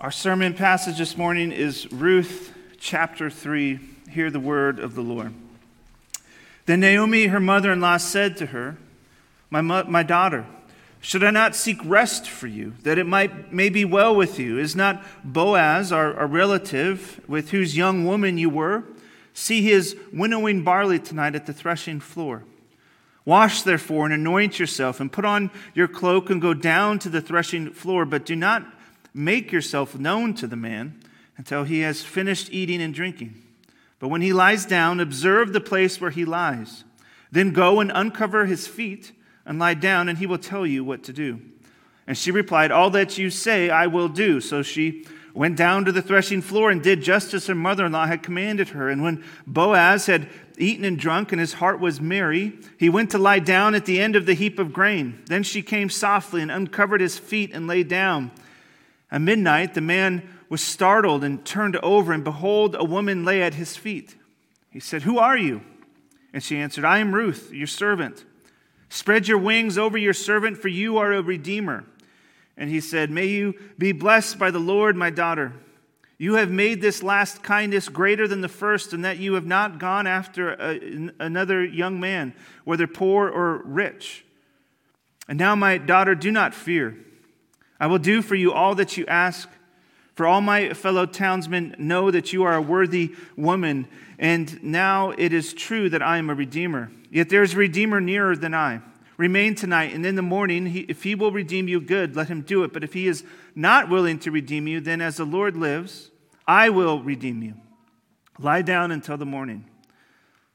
Our sermon passage this morning is Ruth chapter 3. Hear the word of the Lord. Then Naomi, her mother in law, said to her, my, my daughter, should I not seek rest for you, that it might may be well with you? Is not Boaz, our, our relative, with whose young woman you were? See, he is winnowing barley tonight at the threshing floor. Wash, therefore, and anoint yourself, and put on your cloak, and go down to the threshing floor, but do not Make yourself known to the man until he has finished eating and drinking. But when he lies down, observe the place where he lies. Then go and uncover his feet and lie down, and he will tell you what to do. And she replied, All that you say I will do. So she went down to the threshing floor and did just as her mother in law had commanded her. And when Boaz had eaten and drunk, and his heart was merry, he went to lie down at the end of the heap of grain. Then she came softly and uncovered his feet and lay down. At midnight, the man was startled and turned over, and behold, a woman lay at his feet. He said, Who are you? And she answered, I am Ruth, your servant. Spread your wings over your servant, for you are a redeemer. And he said, May you be blessed by the Lord, my daughter. You have made this last kindness greater than the first, and that you have not gone after a, another young man, whether poor or rich. And now, my daughter, do not fear. I will do for you all that you ask. For all my fellow townsmen know that you are a worthy woman, and now it is true that I am a redeemer. Yet there is a redeemer nearer than I. Remain tonight, and in the morning, he, if he will redeem you, good, let him do it. But if he is not willing to redeem you, then as the Lord lives, I will redeem you. Lie down until the morning.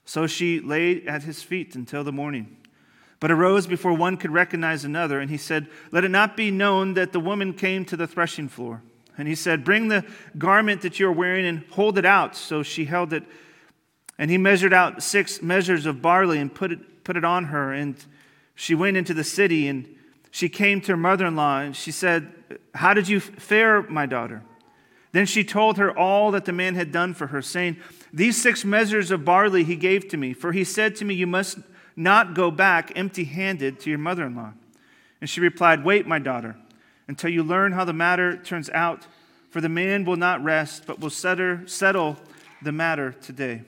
So she lay at his feet until the morning but arose before one could recognize another. And he said, Let it not be known that the woman came to the threshing floor. And he said, Bring the garment that you are wearing and hold it out. So she held it. And he measured out six measures of barley and put it, put it on her. And she went into the city and she came to her mother in law and she said, How did you fare, my daughter? Then she told her all that the man had done for her, saying, These six measures of barley he gave to me, for he said to me, You must not go back empty handed to your mother in law. And she replied, Wait, my daughter, until you learn how the matter turns out, for the man will not rest, but will settle the matter today.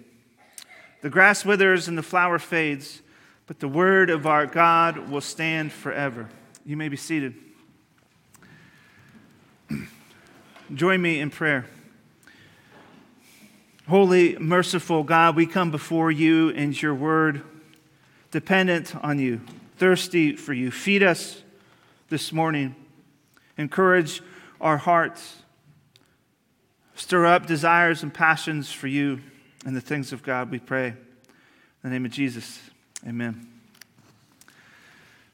The grass withers and the flower fades, but the word of our God will stand forever. You may be seated. Join me in prayer. Holy, merciful God, we come before you and your word dependent on you, thirsty for you. Feed us this morning. Encourage our hearts. Stir up desires and passions for you and the things of God, we pray. In the name of Jesus, amen.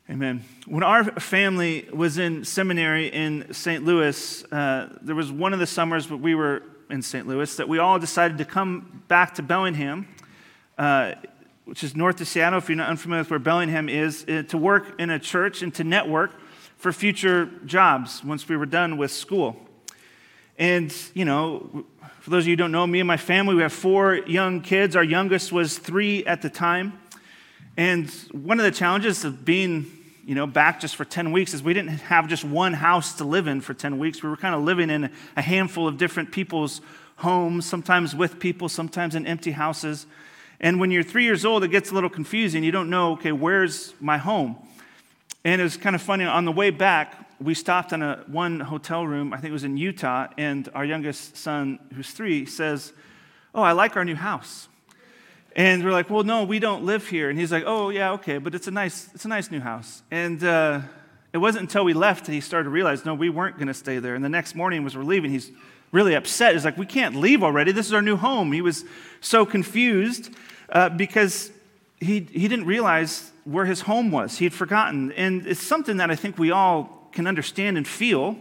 Amen. When our family was in seminary in St. Louis, uh, there was one of the summers that we were in St. Louis that we all decided to come back to Bellingham. Uh, which is north of Seattle, if you're not unfamiliar with where Bellingham is, uh, to work in a church and to network for future jobs once we were done with school. And, you know, for those of you who don't know, me and my family, we have four young kids. Our youngest was three at the time. And one of the challenges of being, you know, back just for 10 weeks is we didn't have just one house to live in for 10 weeks. We were kind of living in a handful of different people's homes, sometimes with people, sometimes in empty houses. And when you're three years old, it gets a little confusing. You don't know, okay, where's my home? And it was kind of funny. On the way back, we stopped in a one hotel room, I think it was in Utah, and our youngest son, who's three, says, Oh, I like our new house. And we're like, Well, no, we don't live here. And he's like, Oh, yeah, okay, but it's a nice, it's a nice new house. And uh, it wasn't until we left that he started to realize, no, we weren't going to stay there. And the next morning, as we're leaving, he's really upset. He's like, We can't leave already. This is our new home. He was so confused uh, because he, he didn't realize where his home was. He had forgotten. And it's something that I think we all can understand and feel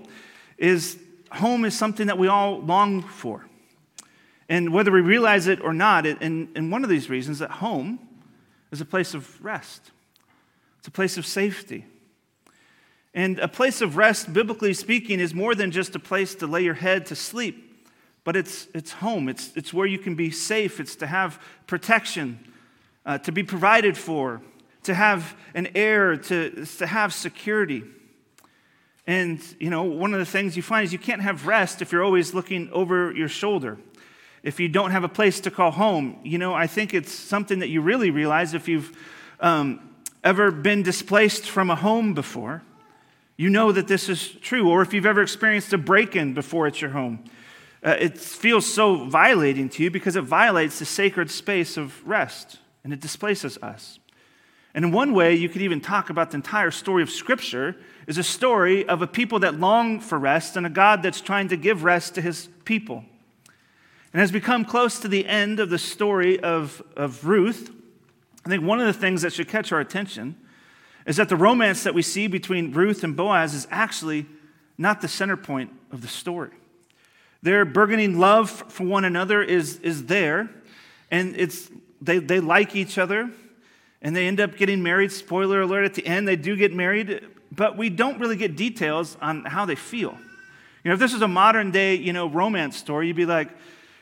is home is something that we all long for. And whether we realize it or not, it, and, and one of these reasons that home is a place of rest. It's a place of safety. And a place of rest, biblically speaking, is more than just a place to lay your head to sleep but it's, it's home. It's, it's where you can be safe. It's to have protection, uh, to be provided for, to have an heir, to, to have security. And, you know, one of the things you find is you can't have rest if you're always looking over your shoulder. If you don't have a place to call home, you know, I think it's something that you really realize if you've um, ever been displaced from a home before. You know that this is true. Or if you've ever experienced a break in before at your home, uh, it feels so violating to you because it violates the sacred space of rest and it displaces us. And in one way, you could even talk about the entire story of Scripture is a story of a people that long for rest and a God that's trying to give rest to his people. And as we come close to the end of the story of, of Ruth, I think one of the things that should catch our attention is that the romance that we see between Ruth and Boaz is actually not the center point of the story. Their burgeoning love for one another is, is there, and it's, they, they like each other, and they end up getting married. Spoiler alert at the end, they do get married, but we don't really get details on how they feel. You know, if this was a modern day, you know, romance story, you'd be like,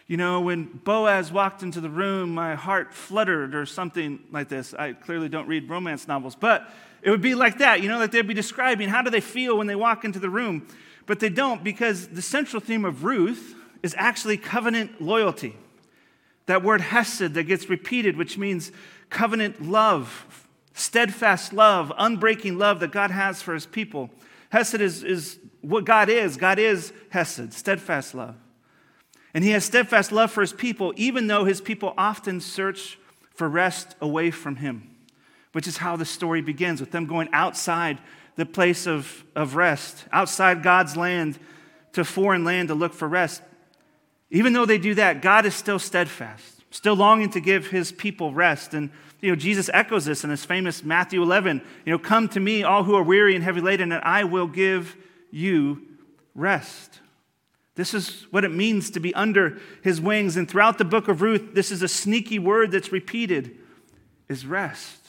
you know, when Boaz walked into the room, my heart fluttered or something like this. I clearly don't read romance novels, but it would be like that, you know, that they'd be describing how do they feel when they walk into the room. But they don't because the central theme of Ruth is actually covenant loyalty. That word hesed that gets repeated, which means covenant love, steadfast love, unbreaking love that God has for his people. Hesed is, is what God is. God is Hesed, steadfast love. And he has steadfast love for his people, even though his people often search for rest away from him, which is how the story begins with them going outside the place of, of rest, outside God's land to foreign land to look for rest. Even though they do that, God is still steadfast, still longing to give his people rest. And you know, Jesus echoes this in his famous Matthew 11. You know, come to me, all who are weary and heavy laden, and I will give you rest. This is what it means to be under his wings. And throughout the book of Ruth, this is a sneaky word that's repeated is rest.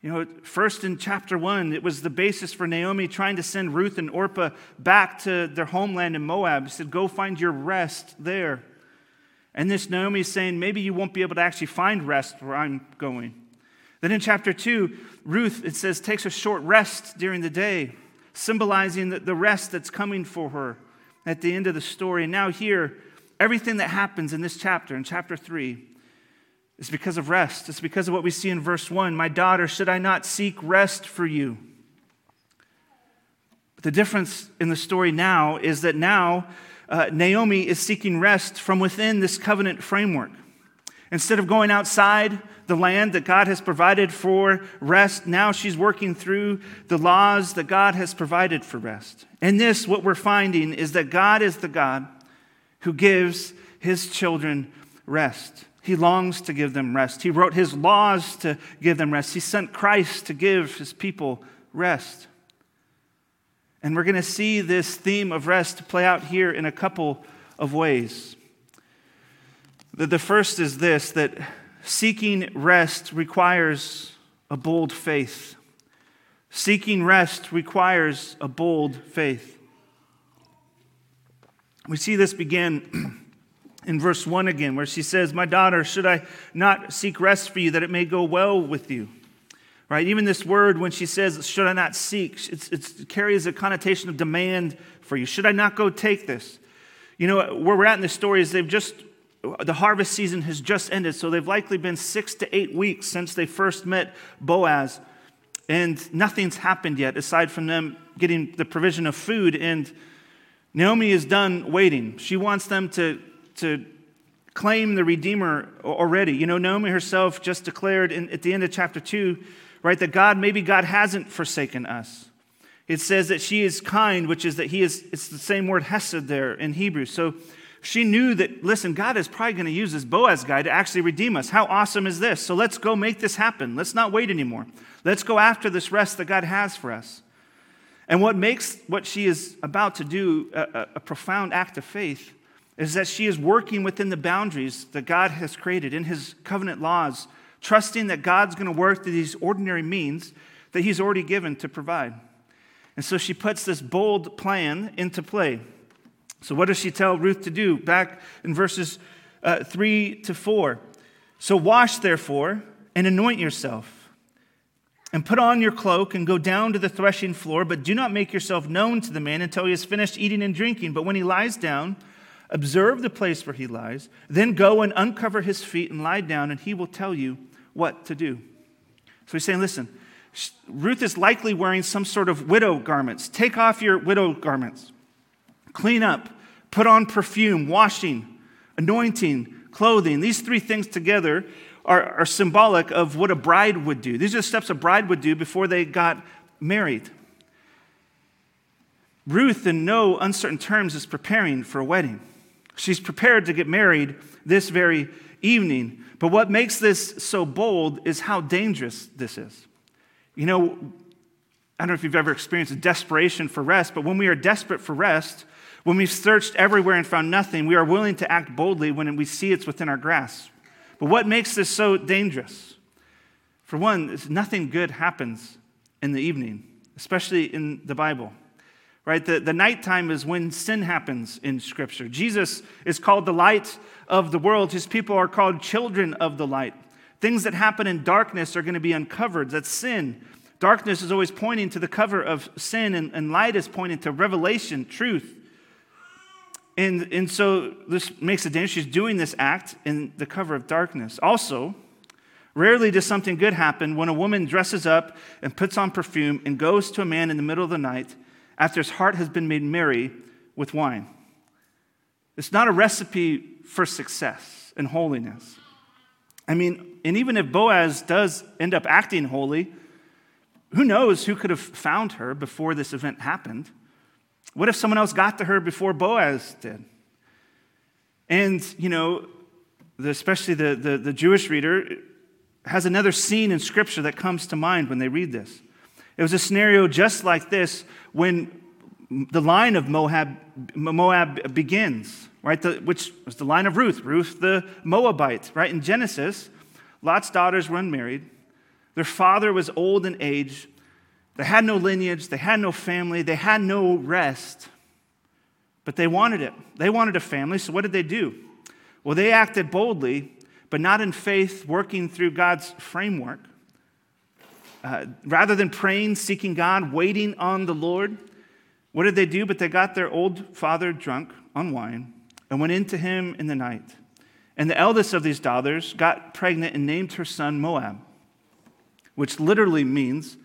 You know, first in chapter one, it was the basis for Naomi trying to send Ruth and Orpah back to their homeland in Moab. She said, Go find your rest there. And this Naomi is saying, maybe you won't be able to actually find rest where I'm going. Then in chapter 2, Ruth, it says, takes a short rest during the day, symbolizing the rest that's coming for her at the end of the story. And now, here, everything that happens in this chapter, in chapter 3, is because of rest. It's because of what we see in verse 1. My daughter, should I not seek rest for you? But the difference in the story now is that now uh, Naomi is seeking rest from within this covenant framework. Instead of going outside the land that God has provided for rest, now she's working through the laws that God has provided for rest. And this, what we're finding, is that God is the God who gives his children rest. He longs to give them rest. He wrote his laws to give them rest. He sent Christ to give his people rest. And we're going to see this theme of rest play out here in a couple of ways. The first is this that seeking rest requires a bold faith. Seeking rest requires a bold faith. We see this begin in verse 1 again, where she says, My daughter, should I not seek rest for you that it may go well with you? Right? Even this word, when she says, Should I not seek, it carries a connotation of demand for you. Should I not go take this? You know, where we're at in this story is they've just, the harvest season has just ended, so they've likely been six to eight weeks since they first met Boaz, and nothing's happened yet aside from them getting the provision of food. And Naomi is done waiting. She wants them to, to claim the Redeemer already. You know, Naomi herself just declared in, at the end of chapter 2 right? That God, maybe God hasn't forsaken us. It says that she is kind, which is that he is, it's the same word hesed there in Hebrew. So she knew that, listen, God is probably going to use this Boaz guy to actually redeem us. How awesome is this? So let's go make this happen. Let's not wait anymore. Let's go after this rest that God has for us. And what makes what she is about to do a, a, profound act of faith is that she is working within the boundaries that God has created in his covenant laws trusting that God's going to work through these ordinary means that He's already given to provide. And so she puts this bold plan into play. So, what does she tell Ruth to do? Back in verses uh, 3 to 4. So, wash therefore and anoint yourself and put on your cloak and go down to the threshing floor, but do not make yourself known to the man until he has finished eating and drinking. But when he lies down, observe the place where he lies, then go and uncover his feet and lie down, and he will tell you what to do. So he's saying, listen, Ruth is likely wearing some sort of widow garments. Take off your widow garments, clean up, put on perfume, washing, anointing, clothing. These three things together are, are symbolic of what a bride would do. These are the steps a bride would do before they got married. Ruth, in no uncertain terms, is preparing for a wedding. She's prepared to get married this very evening. But what makes this so bold is how dangerous this is. You know, I don't know if you've ever experienced desperation for rest, but when we are desperate for rest, when we've searched everywhere and found nothing, we are willing to act boldly when we see it's within our grasp. But what makes this so dangerous? For one, nothing good happens in the evening, especially in the Bible. Right? The, the nighttime is when sin happens in Scripture. Jesus is called the light of the world. His people are called children of the light. Things that happen in darkness are going to be uncovered. That's sin. Darkness is always pointing to the cover of sin, and, and light is pointing to revelation, truth. And, and so this makes it dangerous. She's doing this act in the cover of darkness. Also, rarely does something good happen when a woman dresses up and puts on perfume and goes to a man in the middle of the night after his heart has been made merry with wine. It's not a recipe for success and holiness. I mean, and even if Boaz does end up acting holy, who knows who could have found her before this event happened? What if someone else got to her before Boaz did? And, you know, the, especially the, the, the Jewish reader has another scene in Scripture that comes to mind when they read this. It was a scenario just like this when the line of Moab, Moab begins, right? The, which was the line of Ruth, Ruth the Moabite, right? In Genesis, Lot's daughters were unmarried. Their father was old in age. They had no lineage, they had no family, they had no rest, but they wanted it. They wanted a family, so what did they do? Well, they acted boldly, but not in faith, working through God's framework. Uh, rather than praying, seeking God, waiting on the Lord, what did they do? But they got their old father drunk on wine and went into him in the night. And the eldest of these daughters got pregnant and named her son Moab, which literally means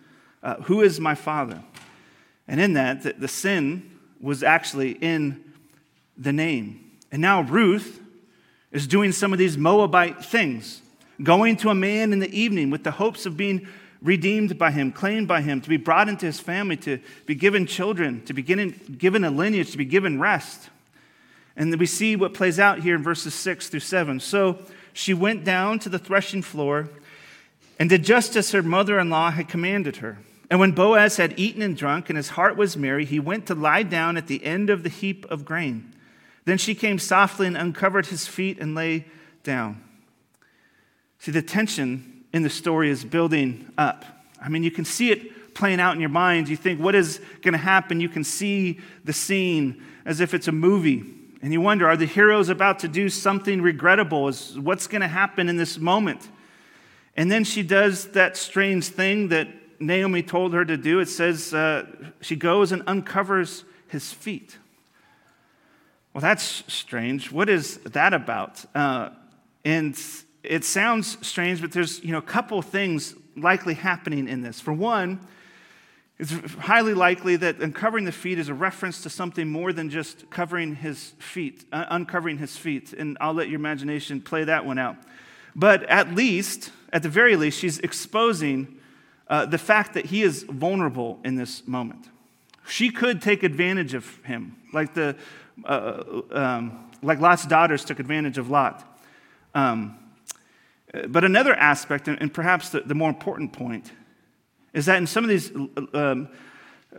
uh, Who is my father? And in that, the, the sin was actually in the name. And now Ruth is doing some of these Moabite things, going to a man in the evening with the hopes of being redeemed by him, claimed by him, to be brought into his family, to be given children, to be given, a lineage, to be given rest. And we see what plays out here in verses 6 through 7. So she went down to the threshing floor and did just as her mother in law had commanded her. And when Boaz had eaten and drunk, and his heart was merry, he went to lie down at the end of the heap of grain. Then she came softly and uncovered his feet and lay down. See, the tension in the story is building up. I mean, you can see it playing out in your mind. You think, what is going to happen? You can see the scene as if it's a movie. And you wonder, are the heroes about to do something regrettable? Is what's going to happen in this moment? And then she does that strange thing that Naomi told her to do, it says uh, she goes and uncovers his feet. Well, that's strange. What is that about? Uh, and it sounds strange, but there's you know a couple things likely happening in this. For one, it's highly likely that uncovering the feet is a reference to something more than just covering his feet, uh, uncovering his feet. And I'll let your imagination play that one out. But at least, at the very least, she's exposing uh, the fact that he is vulnerable in this moment. She could take advantage of him, like, the, uh, um, like Lot's daughters took advantage of Lot. Um, but another aspect, and perhaps the, more important point, is that in some of these um,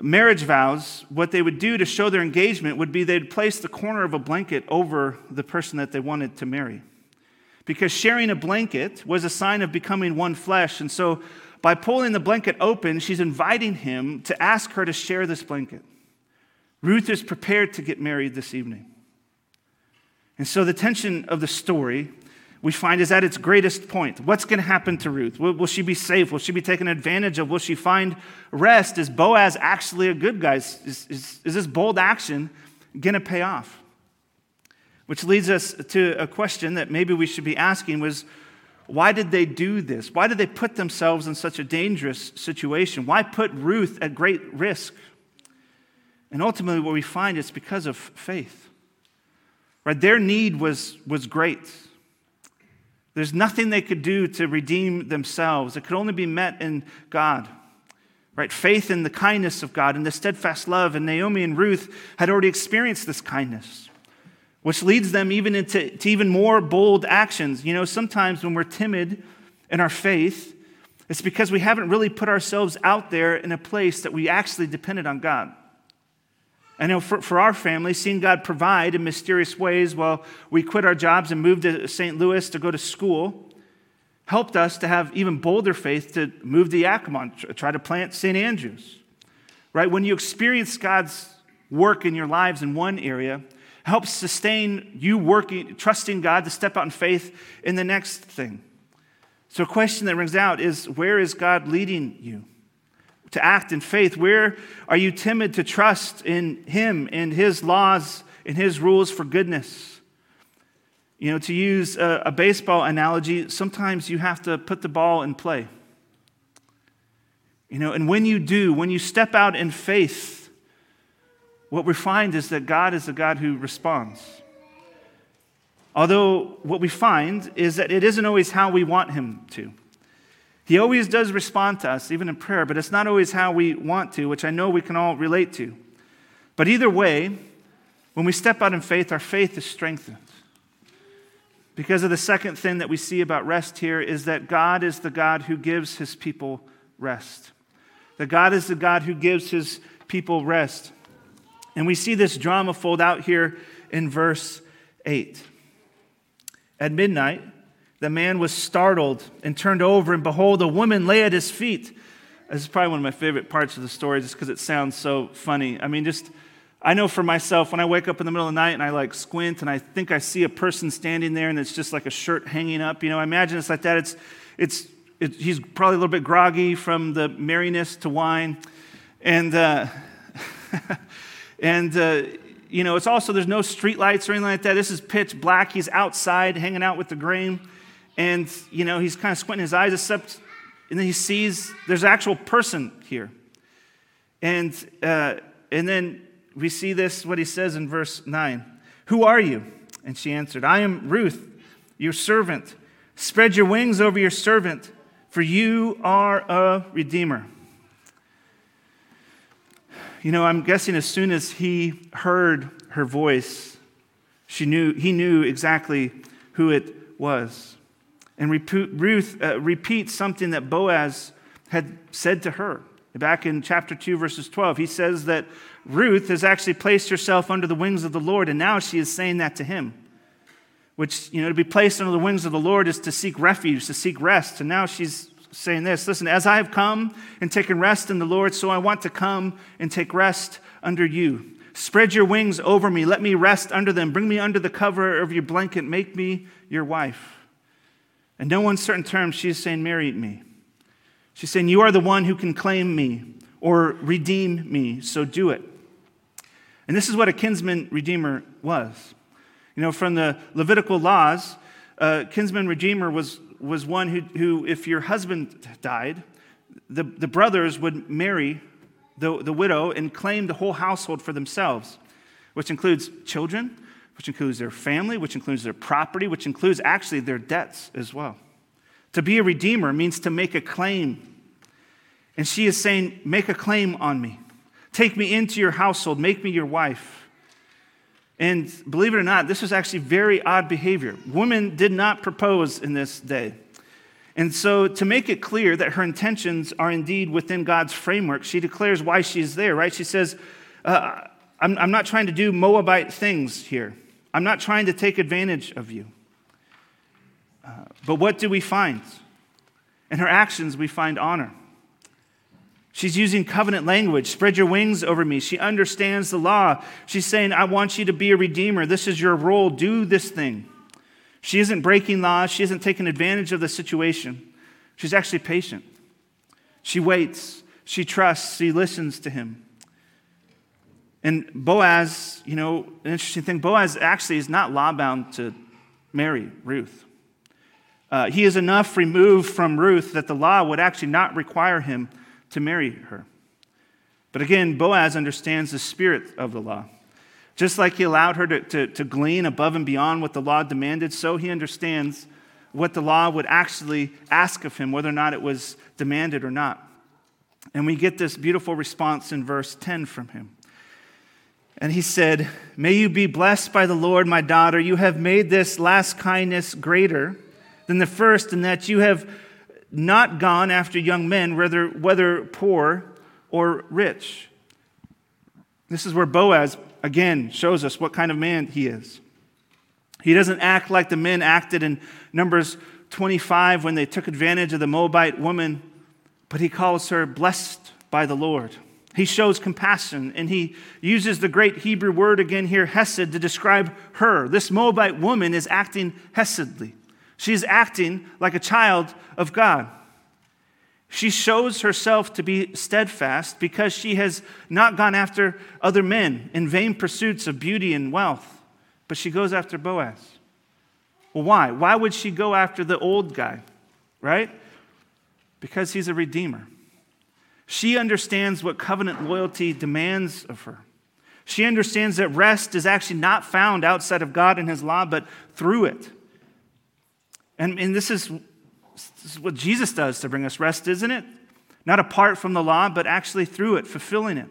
marriage vows, what they would do to show their engagement would be they'd place the corner of a blanket over the person that they wanted to marry. Because sharing a blanket was a sign of becoming one flesh. And so by pulling the blanket open, she's inviting him to ask her to share this blanket. Ruth is prepared to get married this evening. And so the tension of the story we find is at its greatest point. What's going to happen to Ruth? Will, will, she be safe? Will she be taken advantage of? Will she find rest? Is Boaz actually a good guy? Is, is, is this bold action going to pay off? Which leads us to a question that maybe we should be asking was why did they do this? Why did they put themselves in such a dangerous situation? Why put Ruth at great risk? And ultimately, what we find is because of faith. Right? Their need was, was great. There's nothing they could do to redeem themselves. It could only be met in God. Right? Faith in the kindness of God and the steadfast love. And Naomi and Ruth had already experienced this kindness, which leads them even into to even more bold actions. You know, sometimes when we're timid in our faith, it's because we haven't really put ourselves out there in a place that we actually depended on God. Know for, for our family, seeing God provide in mysterious ways while we quit our jobs and moved to St. Louis to go to school helped us to have even bolder faith to move to Yakima, try to plant St. Andrews. Right? When you experience God's work in your lives in one area, helps sustain you working, trusting God to step out in faith in the next thing. So, a question that rings out is where is God leading you? To act in faith? Where are you timid to trust in Him and His laws and His rules for goodness? You know, to use a, a baseball analogy, sometimes you have to put the ball in play. You know, and when you do, when you step out in faith, what we find is that God is a God who responds. Although what we find is that it isn't always how we want Him to. He always does respond to us, even in prayer, but it's not always how we want to, which I know we can all relate to. But either way, when we step out in faith, our faith is strengthened. Because of the second thing that we see about rest here is that God is the God who gives his people rest. That God is the God who gives his people rest. And we see this drama fold out here in verse 8. At midnight, the man was startled and turned over, and behold, a woman lay at his feet. This is probably one of my favorite parts of the story just because it sounds so funny. I mean, just, I know for myself, when I wake up in the middle of the night and I like squint and I think I see a person standing there and it's just like a shirt hanging up, you know, I imagine it's like that. It's, it's, it, he's probably a little bit groggy from the merriness to wine. And, uh, and, uh, you know, it's also, there's no street lights or anything like that. This is pitch black. He's outside hanging out with the grain. And, you know, he's kind of squinting his eyes, except, and then he sees there's an actual person here. And, uh, and then we see this, what he says in verse 9 Who are you? And she answered, I am Ruth, your servant. Spread your wings over your servant, for you are a redeemer. You know, I'm guessing as soon as he heard her voice, she knew, he knew exactly who it was. And Ruth uh, repeats something that Boaz had said to her. Back in chapter 2, verses 12, he says that Ruth has actually placed herself under the wings of the Lord, and now she is saying that to him. Which, you know, to be placed under the wings of the Lord is to seek refuge, to seek rest. And now she's saying this Listen, as I have come and taken rest in the Lord, so I want to come and take rest under you. Spread your wings over me. Let me rest under them. Bring me under the cover of your blanket. Make me your wife. In no uncertain terms, she is saying, Marry me. She's saying, You are the one who can claim me or redeem me, so do it. And this is what a kinsman redeemer was. You know, from the Levitical laws, a kinsman redeemer was, was one who, who, if your husband died, the, the brothers would marry the, the widow and claim the whole household for themselves, which includes children, which includes their family, which includes their property, which includes actually their debts as well. To be a redeemer means to make a claim. And she is saying, Make a claim on me. Take me into your household. Make me your wife. And believe it or not, this was actually very odd behavior. Women did not propose in this day. And so, to make it clear that her intentions are indeed within God's framework, she declares why she's there, right? She says, uh, I'm, I'm not trying to do Moabite things here. I'm not trying to take advantage of you. Uh, but what do we find? In her actions, we find honor. She's using covenant language. Spread your wings over me. She understands the law. She's saying, I want you to be a redeemer. This is your role. Do this thing. She isn't breaking laws, she isn't taking advantage of the situation. She's actually patient. She waits, she trusts, she listens to him. And Boaz, you know, an interesting thing, Boaz actually is not law bound to marry Ruth. Uh, he is enough removed from Ruth that the law would actually not require him to marry her. But again, Boaz understands the spirit of the law. Just like he allowed her to, to, to glean above and beyond what the law demanded, so he understands what the law would actually ask of him, whether or not it was demanded or not. And we get this beautiful response in verse 10 from him. And he said, May you be blessed by the Lord, my daughter. You have made this last kindness greater than the first, in that you have not gone after young men, whether, whether poor or rich. This is where Boaz again shows us what kind of man he is. He doesn't act like the men acted in Numbers 25 when they took advantage of the Moabite woman, but he calls her blessed by the Lord. He shows compassion and he uses the great Hebrew word again here, hesed, to describe her. This Moabite woman is acting hesedly. She's acting like a child of God. She shows herself to be steadfast because she has not gone after other men in vain pursuits of beauty and wealth, but she goes after Boaz. Well, why? Why would she go after the old guy, right? Because he's a redeemer. She understands what covenant loyalty demands of her. She understands that rest is actually not found outside of God and His law, but through it. And, and this is this is what Jesus does to bring us rest, isn't it? Not apart from the law, but actually through it, fulfilling it.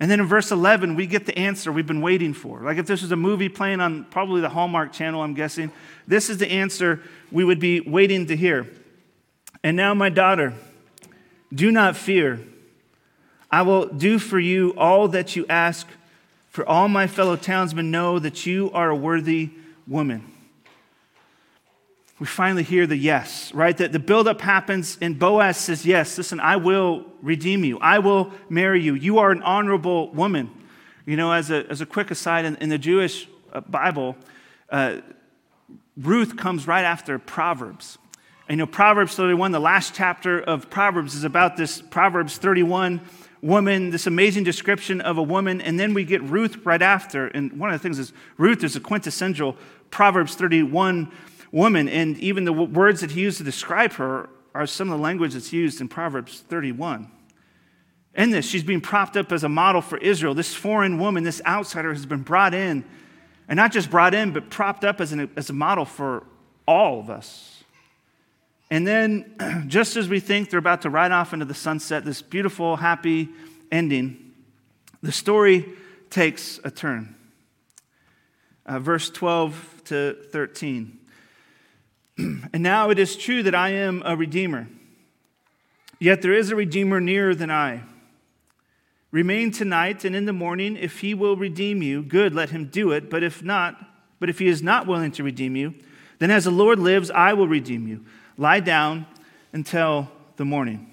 And then in verse 11, we get the answer we've been waiting for. Like if this was a movie playing on probably the Hallmark channel, I'm guessing, this is the answer we would be waiting to hear. And now, my daughter, do not fear. I will do for you all that you ask, for all my fellow townsmen know that you are a worthy woman we finally hear the yes, right? That the buildup happens, and Boaz says, Yes, listen, I will redeem you. I will marry you. You are an honorable woman. You know, as a, as a quick aside, in, in the Jewish uh, Bible, uh, Ruth comes right after Proverbs. You know, Proverbs 31, the last chapter of Proverbs, is about this Proverbs 31 woman, this amazing description of a woman. And then we get Ruth right after. And one of the things is, Ruth is a quintessential Proverbs 31 woman. And even the words that he used to describe her are some of the language that's used in Proverbs 31. In this, she's being propped up as a model for Israel. This foreign woman, this outsider, has been brought in, and not just brought in, but propped up as, an, as a model for all of us. And then, just as we think they're about to ride off into the sunset, this beautiful, happy ending, the story takes a turn. Uh, verse 12 to 13. and now it is true that I am a redeemer. Yet there is a redeemer nearer than I. Remain tonight, and in the morning, if he will redeem you, good, let him do it. But if not, but if he is not willing to redeem you, then as the Lord lives, I will redeem you. Lie down until the morning.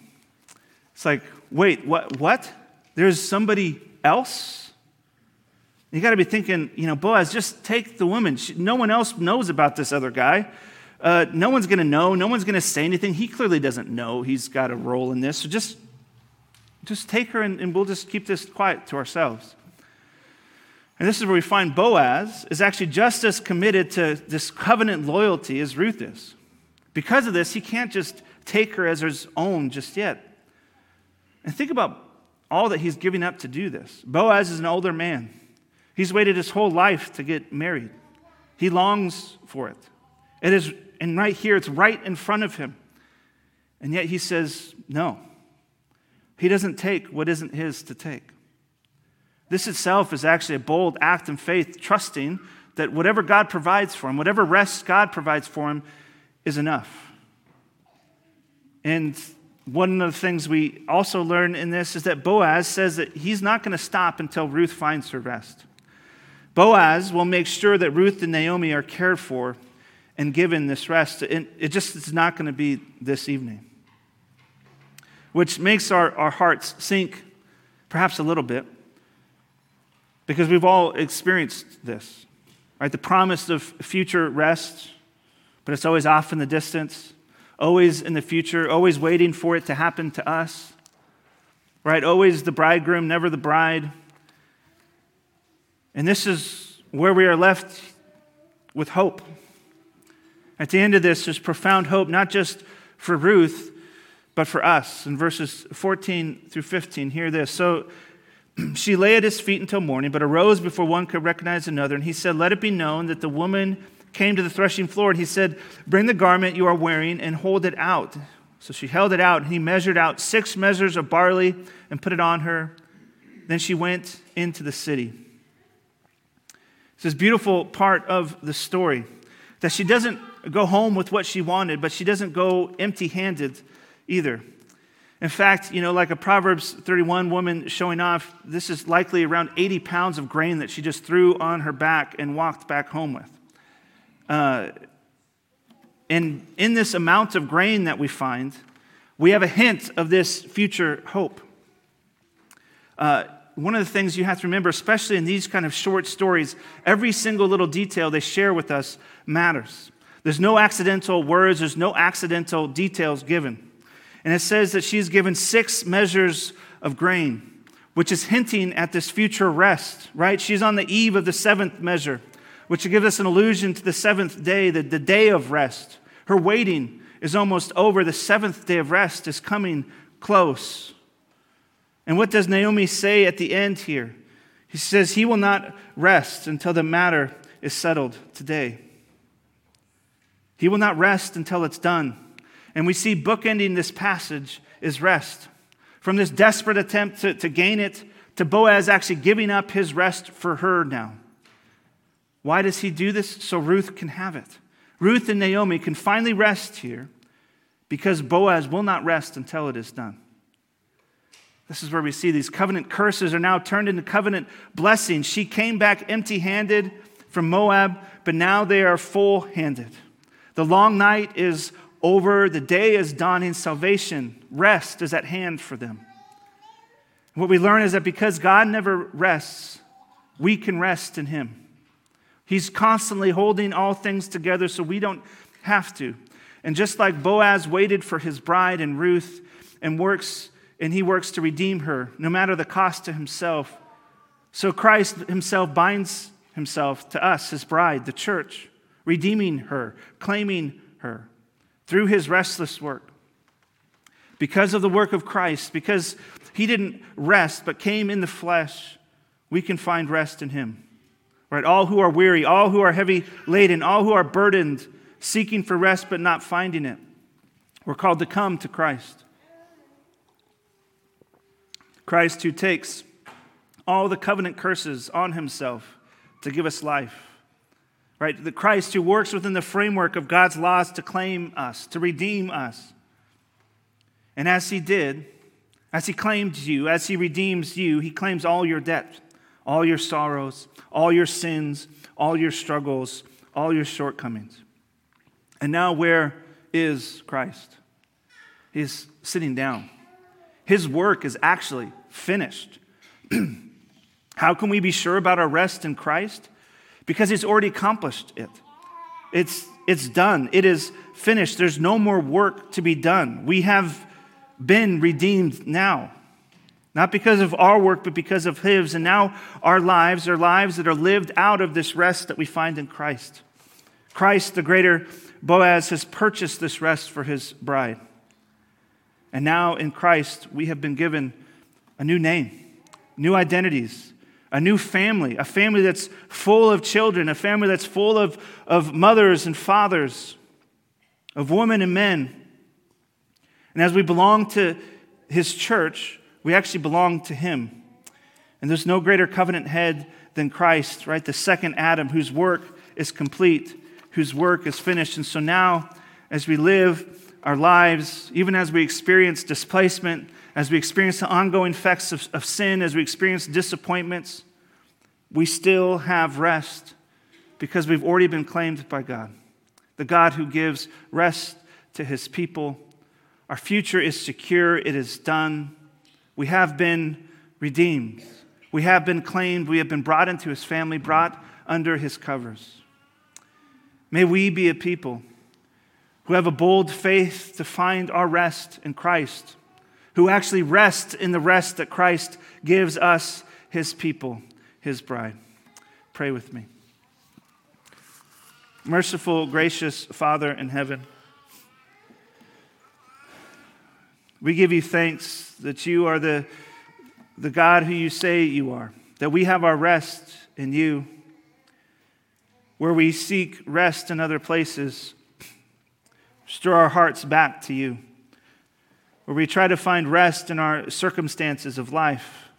It's like, wait, what? What? There's somebody else? You got to be thinking, you know, Boaz, just take the woman. no one else knows about this other guy. Uh, no one's going to know. No one's going to say anything. He clearly doesn't know he's got a role in this. So just, just take her and, and we'll just keep this quiet to ourselves. And this is where we find Boaz is actually just as committed to this covenant loyalty as Ruth is. Because of this, he can't just take her as his own just yet. And think about all that he's giving up to do this. Boaz is an older man. He's waited his whole life to get married. He longs for it. It is and right here, it's right in front of him. And yet he says, no. He doesn't take what isn't his to take. This itself is actually a bold act in faith, trusting that whatever God provides for him, whatever rest God provides for him, is enough. And one of the things we also learn in this is that Boaz says that he's not going to stop until Ruth finds her rest. Boaz will make sure that Ruth and Naomi are cared for and given this rest. It just is not going to be this evening, which makes our, our hearts sink perhaps a little bit because we've all experienced this. right? The promise of future rest, but it's always off in the distance, always in the future, always waiting for it to happen to us, right? Always the bridegroom, never the bride. And this is where we are left with hope. At the end of this, there's profound hope, not just for Ruth, but for us. In verses 14 through 15, hear this. So she lay at his feet until morning, but arose before one could recognize another. And he said, Let it be known that the woman came to the threshing floor. And he said, Bring the garment you are wearing and hold it out. So she held it out, and he measured out six measures of barley and put it on her. Then she went into the city. It's this beautiful part of the story that she doesn't go home with what she wanted, but she doesn't go empty handed either. In fact, you know, like a Proverbs 31 woman showing off, this is likely around 80 pounds of grain that she just threw on her back and walked back home with. Uh, and in this amount of grain that we find, we have a hint of this future hope. Uh, one of the things you have to remember, especially in these kind of short stories, every single little detail they share with us matters. There's no accidental words, there's no accidental details given. And it says that she's given six measures of grain, which is hinting at this future rest, right? She's on the eve of the seventh measure, which gives us an allusion to the seventh day, the, the day of rest. Her waiting is almost over. The seventh day of rest is coming close. And what does Naomi say at the end here? He says, He will not rest until the matter is settled today. He will not rest until it's done. And we see bookending this passage is rest. From this desperate attempt to, to gain it, to Boaz actually giving up his rest for her now. Why does he do this? So Ruth can have it. Ruth and Naomi can finally rest here because Boaz will not rest until it is done. This is where we see these covenant curses are now turned into covenant blessings. She came back empty handed from Moab, but now they are full handed. The long night is over. The day is dawning. Salvation, rest is at hand for them. What we learn is that because God never rests, we can rest in Him. He's constantly holding all things together so we don't have to. And just like Boaz waited for his bride and Ruth and works and he works to redeem her no matter the cost to himself, so Christ himself binds himself to us, his bride, the church, redeeming her, claiming her through his restless work. Because of the work of Christ, because he didn't rest but came in the flesh, we can find rest in him. Right? All who are weary, all who are heavy laden, all who are burdened, seeking for rest but not finding it. We're called to come to Christ. Christ who takes all the covenant curses on himself to give us life right? The Christ who works within the framework of God's laws to claim us, to redeem us. And as he did, as he claimed you, as he redeems you, he claims all your debt, all your sorrows, all your sins, all your struggles, all your shortcomings. And now, where is Christ? He's sitting down. His work is actually finished. How can we be sure about our rest in Christ? because he's already accomplished it. It's, it's done, it is finished. There's no more work to be done. We have been redeemed now. Not because of our work, but because of His. And now our lives are lives that are lived out of this rest that we find in Christ. Christ, the greater Boaz, has purchased this rest for His bride. And now in Christ, we have been given a new name, new identities, a new family, a family that's full of children, a family that's full of, of mothers and fathers, of women and men. And as we belong to his church, we actually belong to him. And there's no greater covenant head than Christ, right? The second Adam, whose work is complete, whose work is finished. And so now, as we live our lives, even as we experience displacement, as we experience the ongoing effects of, of sin, as we experience disappointments, we still have rest because we've already been claimed by God, the God who gives rest to his people. Our future is secure, it is done. We have been redeemed. We have been claimed. We have been brought into his family, brought under his covers. May we be a people who have a bold faith to find our rest in Christ, who actually rest in the rest that Christ gives us, his people, his bride. Pray with me. Merciful, gracious Father in heaven, we give you thanks that you are the, the God who you say you are, that we have our rest in you. Where we seek rest in other places, stir our hearts back to you. Where we try to find rest in our circumstances of life,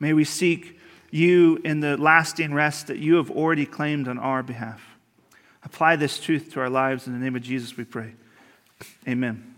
may we seek you in the lasting rest that you have already claimed on our behalf. Apply this truth to our lives. In the name of Jesus, we pray. Amen.